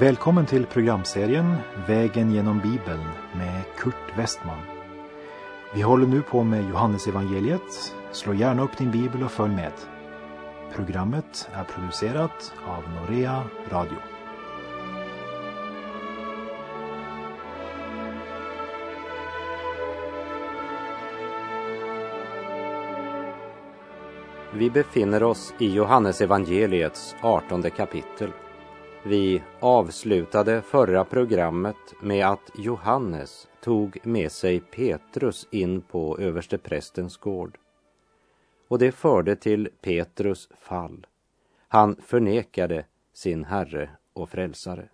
Välkommen till programserien Vägen genom Bibeln med Kurt Westman. Vi håller nu på med Johannesevangeliet. Slå gärna upp din bibel och följ med. Programmet är producerat av Norea Radio. Vi befinner oss i Johannesevangeliets artonde kapitel. Vi avslutade förra programmet med att Johannes tog med sig Petrus in på översteprästens gård. Och det förde till Petrus fall. Han förnekade sin Herre och Frälsare.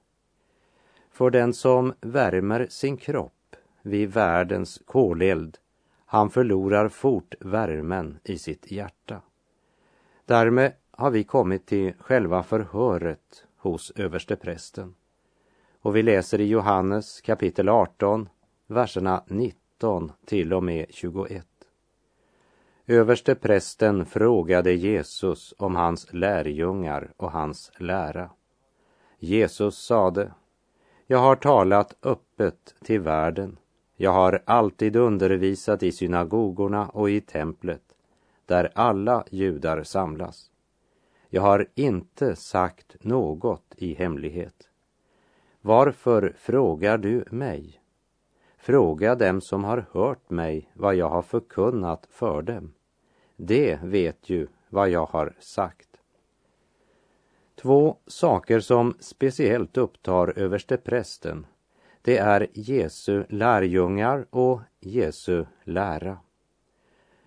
För den som värmer sin kropp vid världens koleld, han förlorar fort värmen i sitt hjärta. Därmed har vi kommit till själva förhöret hos översteprästen. Och vi läser i Johannes kapitel 18, verserna 19 till och med 21. Översteprästen frågade Jesus om hans lärjungar och hans lära. Jesus sade, jag har talat öppet till världen. Jag har alltid undervisat i synagogorna och i templet, där alla judar samlas. Jag har inte sagt något i hemlighet. Varför frågar du mig? Fråga dem som har hört mig vad jag har förkunnat för dem. Det vet ju vad jag har sagt. Två saker som speciellt upptar översteprästen, det är Jesu lärjungar och Jesu lära.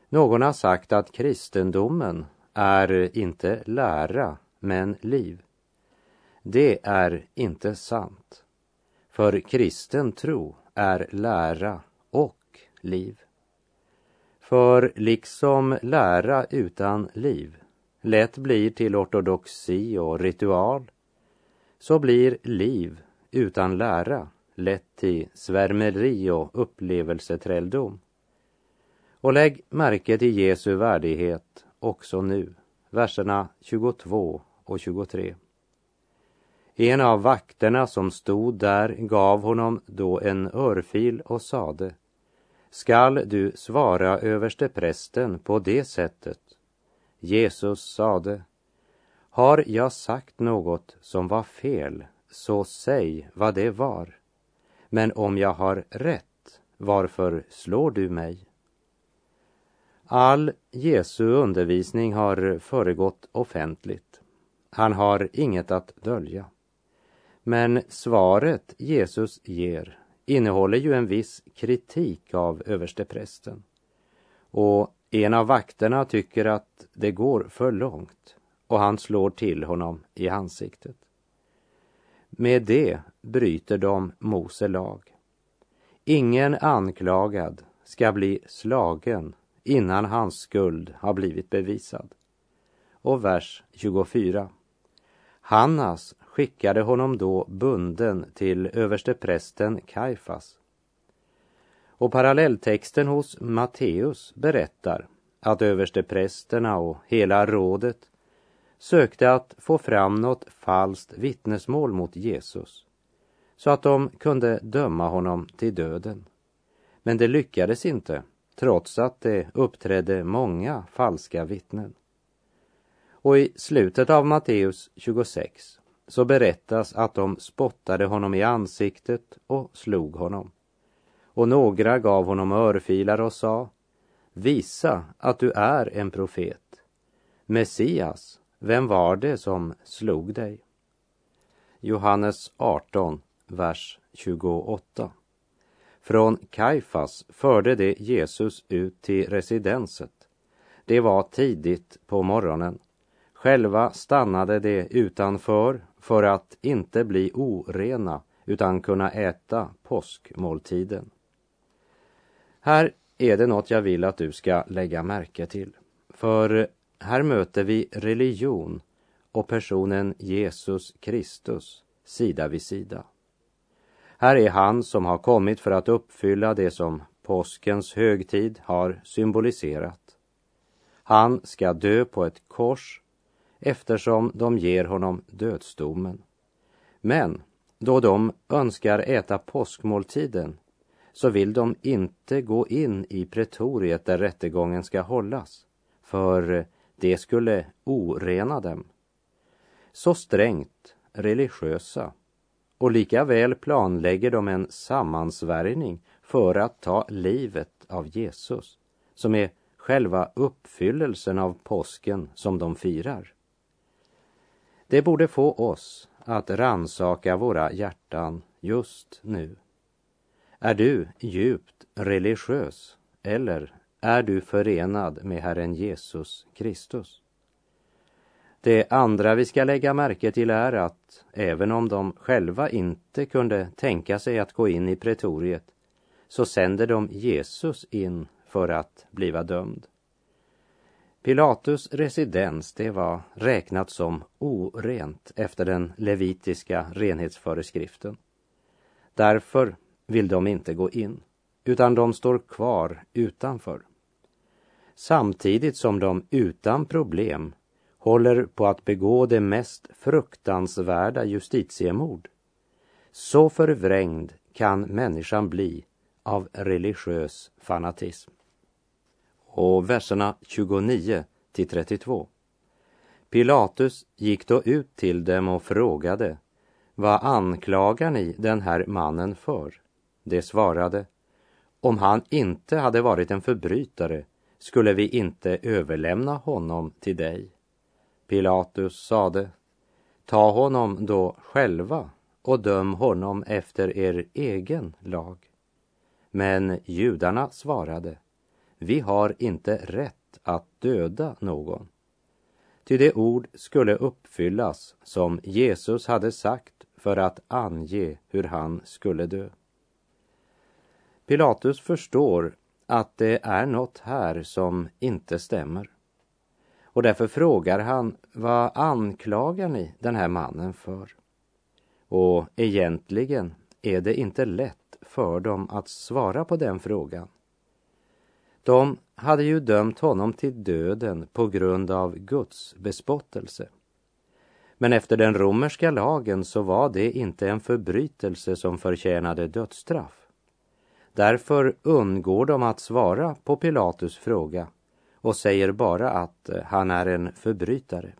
Någon har sagt att kristendomen är inte lära, men liv. Det är inte sant. För kristen tro är lära och liv. För liksom lära utan liv lätt blir till ortodoxi och ritual, så blir liv utan lära lätt till svärmeri och upplevelseträldom. Och lägg märke till Jesu värdighet också nu, verserna 22 och 23. En av vakterna som stod där gav honom då en örfil och sade Skall du svara överste prästen på det sättet? Jesus sade Har jag sagt något som var fel, så säg vad det var. Men om jag har rätt, varför slår du mig? All Jesu undervisning har föregått offentligt. Han har inget att dölja. Men svaret Jesus ger innehåller ju en viss kritik av översteprästen. Och en av vakterna tycker att det går för långt och han slår till honom i ansiktet. Med det bryter de Mose lag. Ingen anklagad ska bli slagen innan hans skuld har blivit bevisad. Och vers 24. Hannas skickade honom då bunden till översteprästen Kaifas. Och parallelltexten hos Matteus berättar att översteprästerna och hela rådet sökte att få fram något falskt vittnesmål mot Jesus så att de kunde döma honom till döden. Men det lyckades inte trots att det uppträdde många falska vittnen. Och i slutet av Matteus 26 så berättas att de spottade honom i ansiktet och slog honom. Och några gav honom örfilar och sa Visa att du är en profet. Messias, vem var det som slog dig? Johannes 18, vers 28. Från Kaifas förde det Jesus ut till residenset. Det var tidigt på morgonen. Själva stannade de utanför för att inte bli orena utan kunna äta påskmåltiden. Här är det något jag vill att du ska lägga märke till. För här möter vi religion och personen Jesus Kristus sida vid sida. Här är han som har kommit för att uppfylla det som påskens högtid har symboliserat. Han ska dö på ett kors eftersom de ger honom dödsdomen. Men då de önskar äta påskmåltiden så vill de inte gå in i pretoriet där rättegången ska hållas, för det skulle orena dem. Så strängt religiösa och lika väl planlägger de en sammansvärjning för att ta livet av Jesus, som är själva uppfyllelsen av påsken som de firar. Det borde få oss att ransaka våra hjärtan just nu. Är du djupt religiös eller är du förenad med Herren Jesus Kristus? Det andra vi ska lägga märke till är att även om de själva inte kunde tänka sig att gå in i pretoriet så sänder de Jesus in för att bliva dömd. Pilatus residens, det var räknat som orent efter den levitiska renhetsföreskriften. Därför vill de inte gå in, utan de står kvar utanför. Samtidigt som de utan problem håller på att begå det mest fruktansvärda justitiemord. Så förvrängd kan människan bli av religiös fanatism. Och verserna 29 till 32. Pilatus gick då ut till dem och frågade Vad anklagar ni den här mannen för? De svarade Om han inte hade varit en förbrytare skulle vi inte överlämna honom till dig. Pilatus sade Ta honom då själva och döm honom efter er egen lag. Men judarna svarade Vi har inte rätt att döda någon. Ty det ord skulle uppfyllas som Jesus hade sagt för att ange hur han skulle dö. Pilatus förstår att det är något här som inte stämmer. Och därför frågar han, vad anklagar ni den här mannen för? Och egentligen är det inte lätt för dem att svara på den frågan. De hade ju dömt honom till döden på grund av Guds bespottelse. Men efter den romerska lagen så var det inte en förbrytelse som förtjänade dödsstraff. Därför undgår de att svara på Pilatus fråga och säger bara att eh, han är en förbrytare.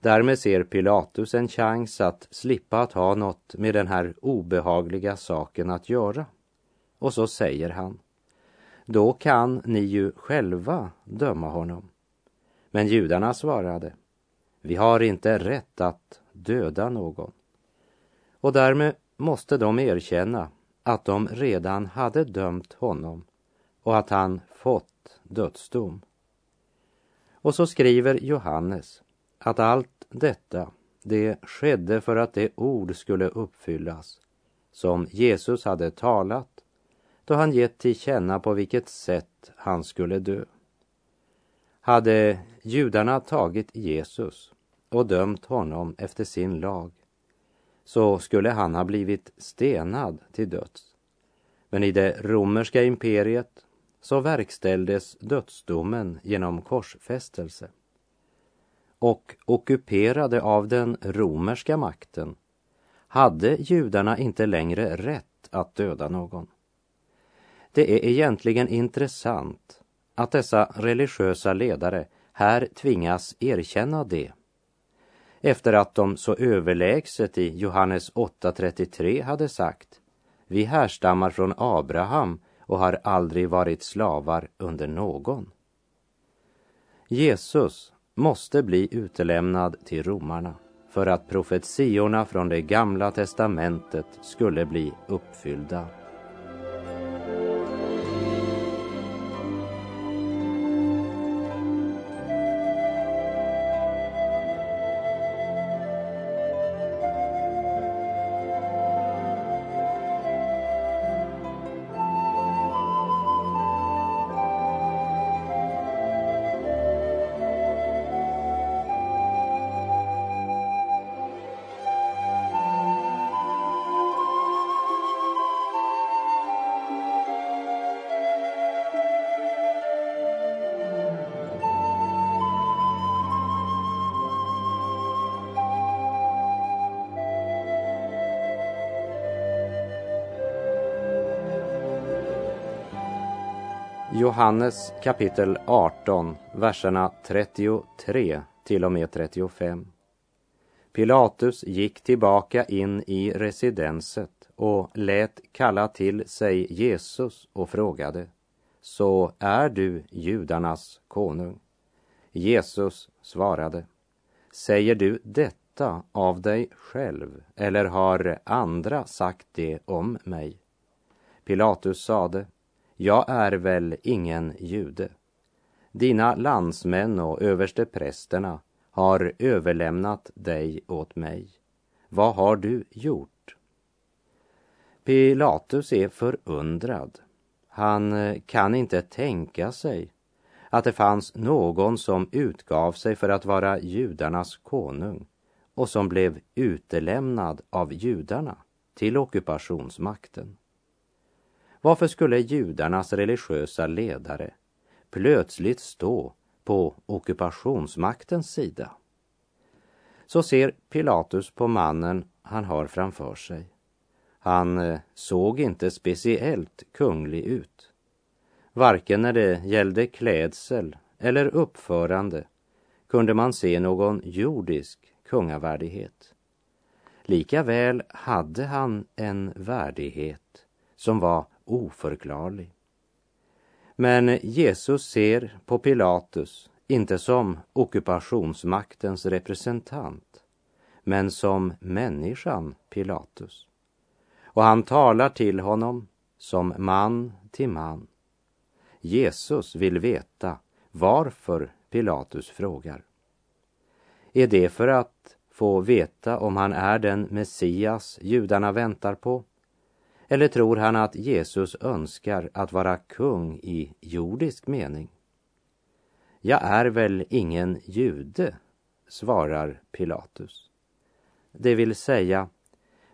Därmed ser Pilatus en chans att slippa att ha något med den här obehagliga saken att göra. Och så säger han, då kan ni ju själva döma honom. Men judarna svarade, vi har inte rätt att döda någon. Och därmed måste de erkänna att de redan hade dömt honom och att han fått dödsdom. Och så skriver Johannes att allt detta, det skedde för att det ord skulle uppfyllas som Jesus hade talat då han gett till känna på vilket sätt han skulle dö. Hade judarna tagit Jesus och dömt honom efter sin lag så skulle han ha blivit stenad till döds. Men i det romerska imperiet så verkställdes dödsdomen genom korsfästelse. Och ockuperade av den romerska makten hade judarna inte längre rätt att döda någon. Det är egentligen intressant att dessa religiösa ledare här tvingas erkänna det. Efter att de så överlägset i Johannes 8.33 hade sagt Vi härstammar från Abraham och har aldrig varit slavar under någon. Jesus måste bli utelämnad till romarna för att profetiorna från det gamla testamentet skulle bli uppfyllda. Johannes kapitel 18, verserna 33 till och med 35. Pilatus gick tillbaka in i residenset och lät kalla till sig Jesus och frågade Så är du judarnas konung? Jesus svarade Säger du detta av dig själv eller har andra sagt det om mig? Pilatus sade jag är väl ingen jude. Dina landsmän och översteprästerna har överlämnat dig åt mig. Vad har du gjort? Pilatus är förundrad. Han eh, kan inte tänka sig att det fanns någon som utgav sig för att vara judarnas konung och som blev utelämnad av judarna till ockupationsmakten. Varför skulle judarnas religiösa ledare plötsligt stå på ockupationsmaktens sida. Så ser Pilatus på mannen han har framför sig. Han eh, såg inte speciellt kunglig ut. Varken när det gällde klädsel eller uppförande kunde man se någon jordisk kungavärdighet. Likaväl hade han en värdighet som var oförklarlig. Men Jesus ser på Pilatus inte som ockupationsmaktens representant, men som människan Pilatus. Och han talar till honom som man till man. Jesus vill veta varför Pilatus frågar. Är det för att få veta om han är den Messias judarna väntar på? Eller tror han att Jesus önskar att vara kung i jordisk mening? Jag är väl ingen jude, svarar Pilatus. Det vill säga,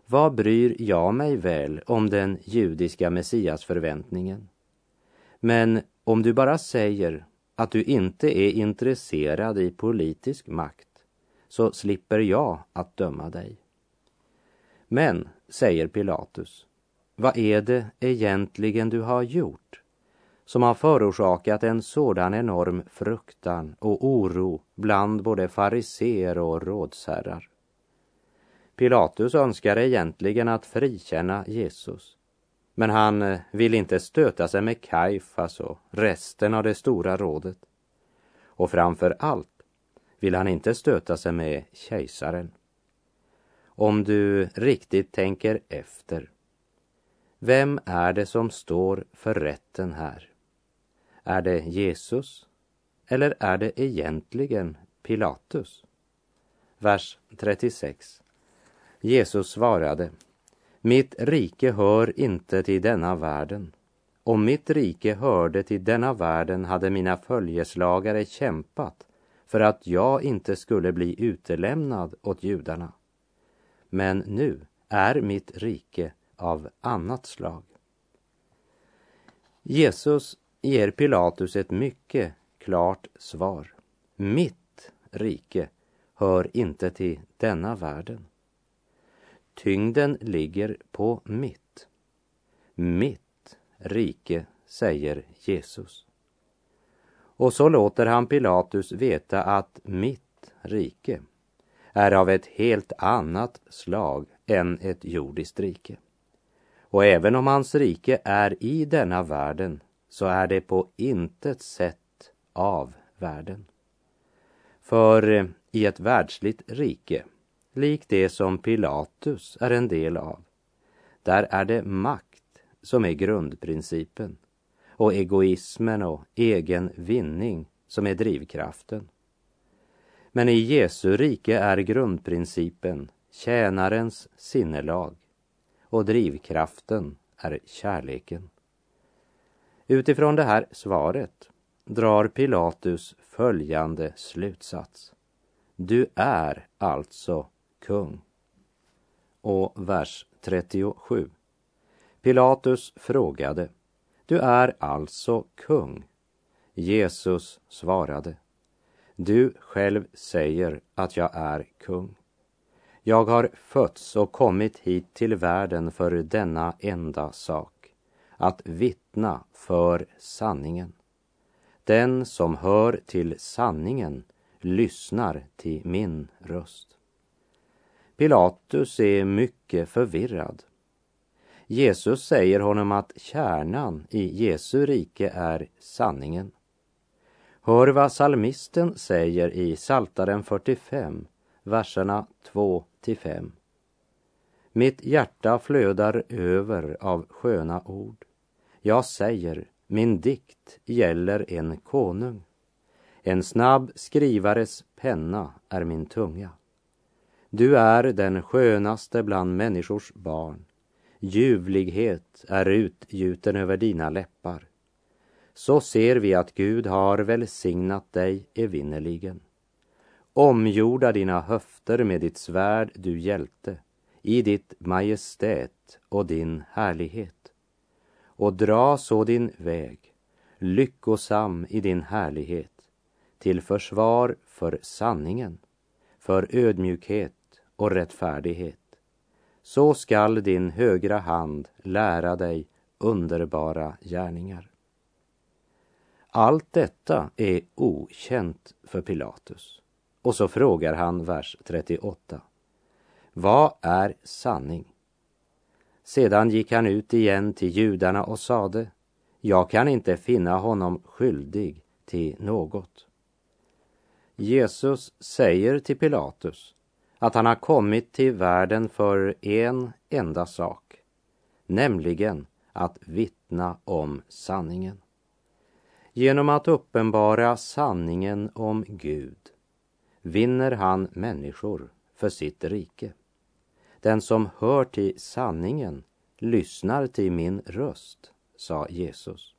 vad bryr jag mig väl om den judiska messiasförväntningen? Men om du bara säger att du inte är intresserad i politisk makt så slipper jag att döma dig. Men, säger Pilatus, vad är det egentligen du har gjort som har förorsakat en sådan enorm fruktan och oro bland både fariseer och rådsherrar? Pilatus önskar egentligen att frikänna Jesus men han eh, vill inte stöta sig med Kaifas och resten av det stora rådet. Och framför allt vill han inte stöta sig med kejsaren. Om du riktigt tänker efter vem är det som står för rätten här? Är det Jesus eller är det egentligen Pilatus? Vers 36. Jesus svarade, mitt rike hör inte till denna världen. Om mitt rike hörde till denna världen hade mina följeslagare kämpat för att jag inte skulle bli utelämnad åt judarna. Men nu är mitt rike av annat slag. Jesus ger Pilatus ett mycket klart svar. Mitt rike hör inte till denna världen. Tyngden ligger på mitt. Mitt rike, säger Jesus. Och så låter han Pilatus veta att mitt rike är av ett helt annat slag än ett jordiskt rike. Och även om hans rike är i denna världen så är det på intet sätt av världen. För eh, i ett världsligt rike, likt det som Pilatus är en del av, där är det makt som är grundprincipen och egoismen och egen vinning som är drivkraften. Men i Jesu rike är grundprincipen tjänarens sinnelag och drivkraften är kärleken. Utifrån det här svaret drar Pilatus följande slutsats. Du är alltså kung. Och vers 37. Pilatus frågade, du är alltså kung? Jesus svarade, du själv säger att jag är kung. Jag har fötts och kommit hit till världen för denna enda sak, att vittna för sanningen. Den som hör till sanningen lyssnar till min röst. Pilatus är mycket förvirrad. Jesus säger honom att kärnan i Jesu rike är sanningen. Hör vad salmisten säger i Saltaren 45, verserna 2 till 5. Mitt hjärta flödar över av sköna ord. Jag säger, min dikt gäller en konung. En snabb skrivares penna är min tunga. Du är den skönaste bland människors barn. Ljuvlighet är utgjuten över dina läppar. Så ser vi att Gud har välsignat dig evinnerligen. Omgjorda dina höfter med ditt svärd, du hjälte, i ditt majestät och din härlighet. Och dra så din väg, lyckosam i din härlighet, till försvar för sanningen, för ödmjukhet och rättfärdighet. Så skall din högra hand lära dig underbara gärningar. Allt detta är okänt för Pilatus. Och så frågar han vers 38. Vad är sanning? Sedan gick han ut igen till judarna och sade, jag kan inte finna honom skyldig till något. Jesus säger till Pilatus att han har kommit till världen för en enda sak, nämligen att vittna om sanningen. Genom att uppenbara sanningen om Gud vinner han människor för sitt rike. Den som hör till sanningen lyssnar till min röst, sa Jesus.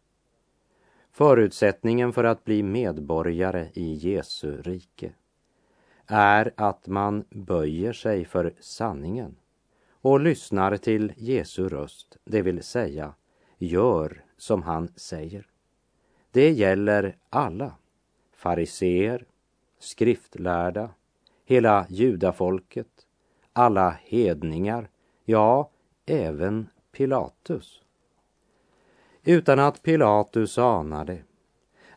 Förutsättningen för att bli medborgare i Jesu rike är att man böjer sig för sanningen och lyssnar till Jesu röst, det vill säga gör som han säger. Det gäller alla, fariseer, skriftlärda, hela judafolket, alla hedningar, ja, även Pilatus. Utan att Pilatus anar det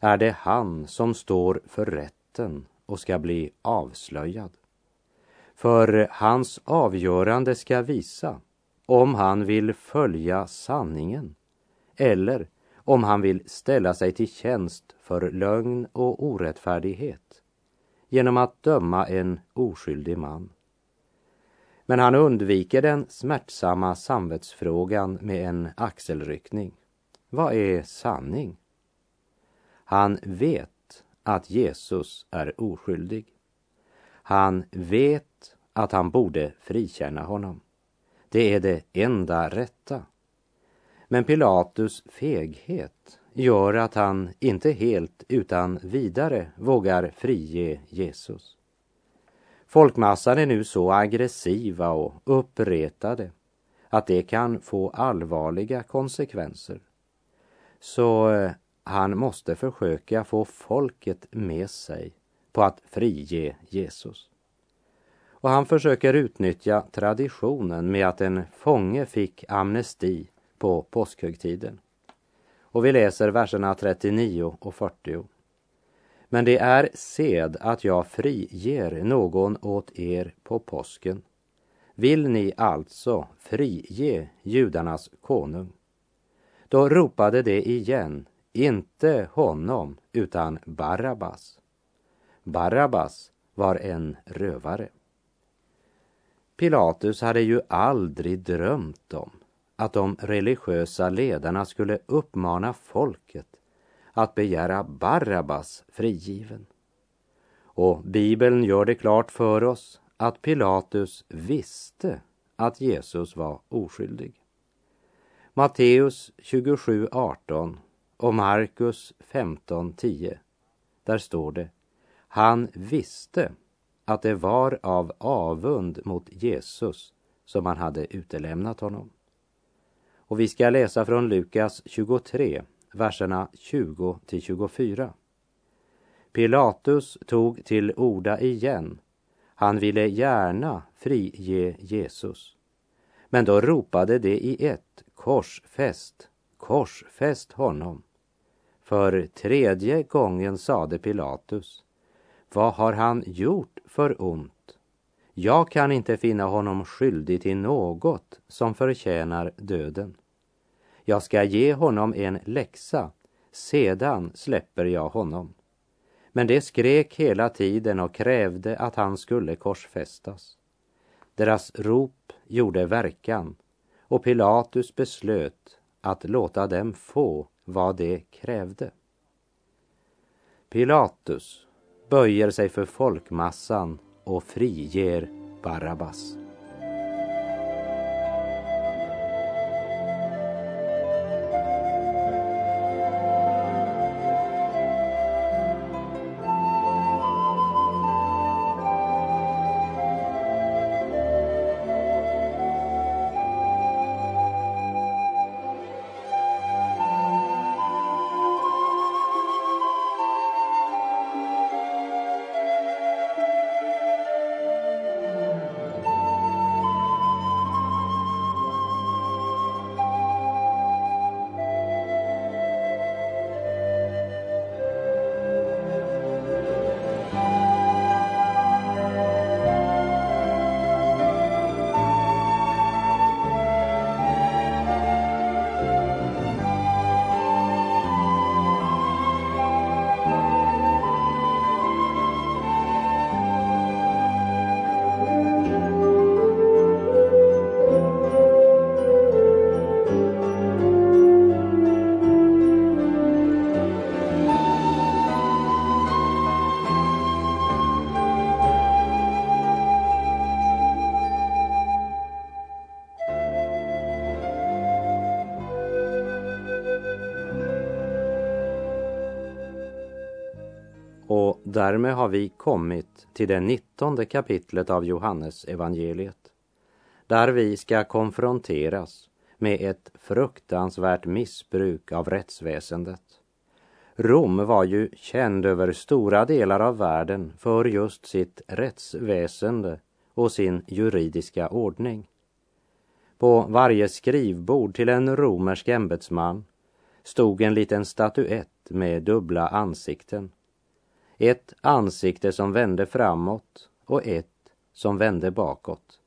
är det han som står för rätten och ska bli avslöjad. För hans avgörande ska visa om han vill följa sanningen eller om han vill ställa sig till tjänst för lögn och orättfärdighet genom att döma en oskyldig man. Men han undviker den smärtsamma samvetsfrågan med en axelryckning. Vad är sanning? Han vet att Jesus är oskyldig. Han vet att han borde frikänna honom. Det är det enda rätta. Men Pilatus feghet gör att han inte helt utan vidare vågar frige Jesus. Folkmassan är nu så aggressiva och uppretade att det kan få allvarliga konsekvenser. Så eh, han måste försöka få folket med sig på att frige Jesus. Och han försöker utnyttja traditionen med att en fånge fick amnesti på påskhögtiden. Och vi läser verserna 39 och 40. Men det är sed att jag friger någon åt er på påsken. Vill ni alltså frige judarnas konung? Då ropade det igen, inte honom utan Barabbas. Barabbas var en rövare. Pilatus hade ju aldrig drömt om att de religiösa ledarna skulle uppmana folket att begära Barabbas frigiven. Och Bibeln gör det klart för oss att Pilatus visste att Jesus var oskyldig. Matteus 27.18 och Markus 15.10. Där står det, han visste att det var av avund mot Jesus som han hade utelämnat honom. Och vi ska läsa från Lukas 23, verserna 20 till 24. Pilatus tog till orda igen. Han ville gärna frige Jesus. Men då ropade de i ett korsfäst, korsfäst honom. För tredje gången sade Pilatus, vad har han gjort för ont? Jag kan inte finna honom skyldig till något som förtjänar döden. Jag ska ge honom en läxa, sedan släpper jag honom. Men det skrek hela tiden och krävde att han skulle korsfästas. Deras rop gjorde verkan och Pilatus beslöt att låta dem få vad de krävde. Pilatus böjer sig för folkmassan och friger Barabbas. Därmed har vi kommit till det nittonde kapitlet av Johannes evangeliet. Där vi ska konfronteras med ett fruktansvärt missbruk av rättsväsendet. Rom var ju känd över stora delar av världen för just sitt rättsväsende och sin juridiska ordning. På varje skrivbord till en romersk ämbetsman stod en liten statyett med dubbla ansikten ett ansikte som vände framåt och ett som vände bakåt.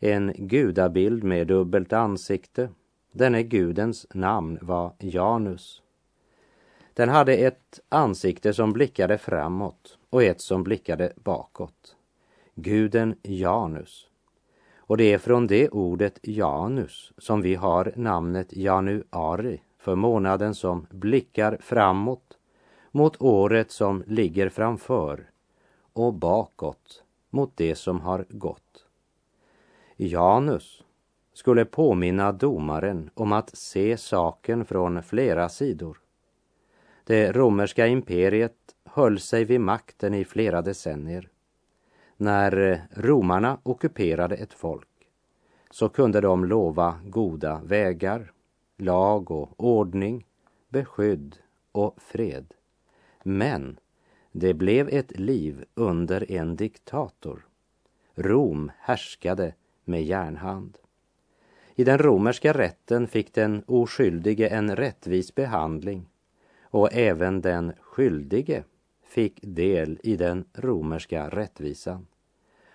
En gudabild med dubbelt ansikte. Denne gudens namn var Janus. Den hade ett ansikte som blickade framåt och ett som blickade bakåt. Guden Janus. Och det är från det ordet Janus som vi har namnet Januari för månaden som blickar framåt mot året som ligger framför och bakåt mot det som har gått. Janus skulle påminna domaren om att se saken från flera sidor. Det romerska imperiet höll sig vid makten i flera decennier. När romarna ockuperade ett folk så kunde de lova goda vägar, lag och ordning, beskydd och fred. Men det blev ett liv under en diktator. Rom härskade med järnhand. I den romerska rätten fick den oskyldige en rättvis behandling och även den skyldige fick del i den romerska rättvisan.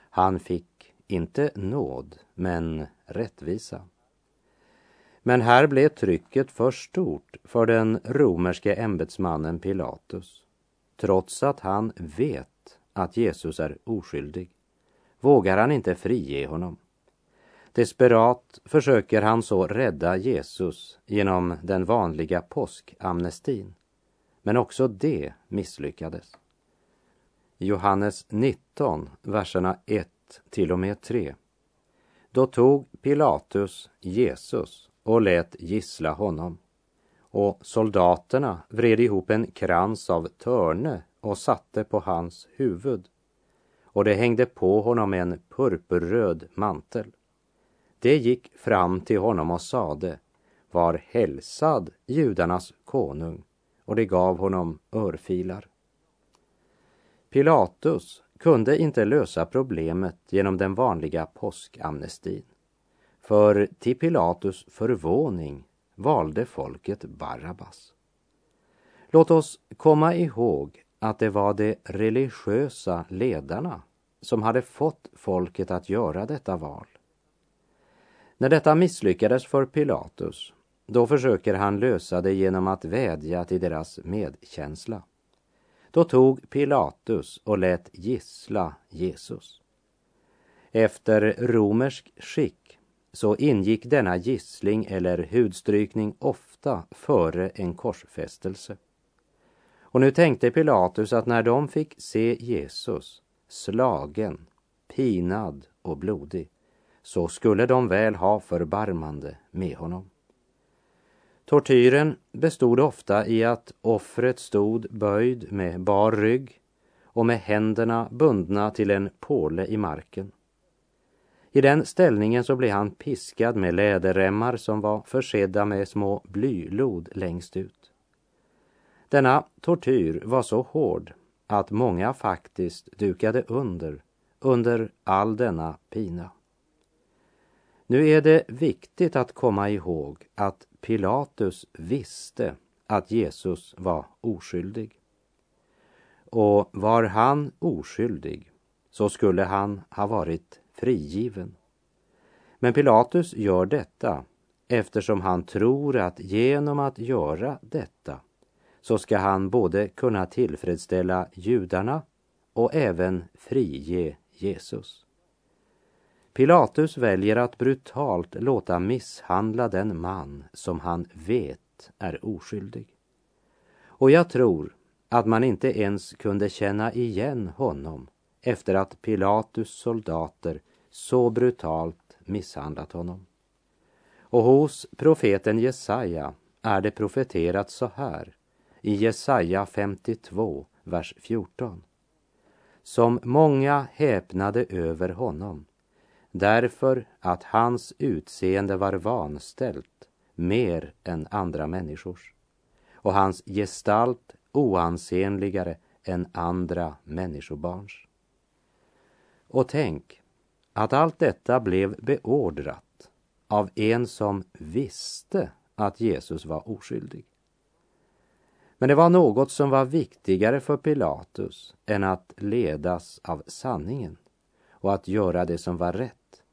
Han fick inte nåd, men rättvisa. Men här blev trycket för stort för den romerske ämbetsmannen Pilatus. Trots att han vet att Jesus är oskyldig vågar han inte frige honom. Desperat försöker han så rädda Jesus genom den vanliga påskamnestin. Men också det misslyckades. Johannes 19, verserna 1 till och med 3. Då tog Pilatus Jesus och lät gissla honom. Och soldaterna vred ihop en krans av törne och satte på hans huvud. Och det hängde på honom en purpurröd mantel. Det gick fram till honom och sade, var hälsad judarnas konung, och det gav honom örfilar. Pilatus kunde inte lösa problemet genom den vanliga påskamnestin. För till Pilatus förvåning valde folket Barabbas. Låt oss komma ihåg att det var de religiösa ledarna som hade fått folket att göra detta val. När detta misslyckades för Pilatus, då försöker han lösa det genom att vädja till deras medkänsla. Då tog Pilatus och lät gissla Jesus. Efter romersk skick så ingick denna gissling eller hudstrykning ofta före en korsfästelse. Och nu tänkte Pilatus att när de fick se Jesus slagen, pinad och blodig så skulle de väl ha förbarmande med honom. Tortyren bestod ofta i att offret stod böjd med bar rygg och med händerna bundna till en påle i marken. I den ställningen så blev han piskad med läderremmar som var försedda med små blylod längst ut. Denna tortyr var så hård att många faktiskt dukade under, under all denna pina. Nu är det viktigt att komma ihåg att Pilatus visste att Jesus var oskyldig. Och var han oskyldig så skulle han ha varit frigiven. Men Pilatus gör detta eftersom han tror att genom att göra detta så ska han både kunna tillfredsställa judarna och även frige Jesus. Pilatus väljer att brutalt låta misshandla den man som han vet är oskyldig. Och jag tror att man inte ens kunde känna igen honom efter att Pilatus soldater så brutalt misshandlat honom. Och hos profeten Jesaja är det profeterat så här i Jesaja 52, vers 14. Som många häpnade över honom därför att hans utseende var vanställt mer än andra människors och hans gestalt oansenligare än andra människobarns. Och tänk att allt detta blev beordrat av en som visste att Jesus var oskyldig. Men det var något som var viktigare för Pilatus än att ledas av sanningen och att göra det som var rätt.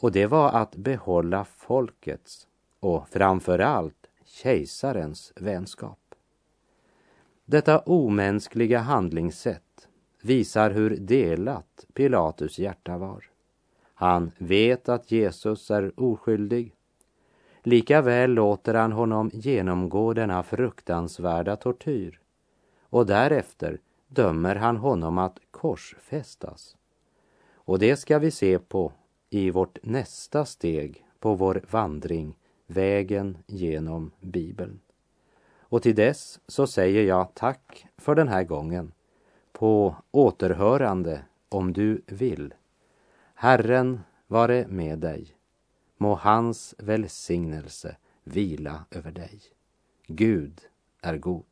Och det var att behålla folkets och framför allt kejsarens vänskap. Detta omänskliga handlingssätt visar hur delat Pilatus hjärta var. Han vet att Jesus är oskyldig Likaväl låter han honom genomgå denna fruktansvärda tortyr och därefter dömer han honom att korsfästas. Och det ska vi se på i vårt nästa steg på vår vandring, vägen genom Bibeln. Och till dess så säger jag tack för den här gången. På återhörande om du vill. Herren vare med dig. Må hans välsignelse vila över dig. Gud är god.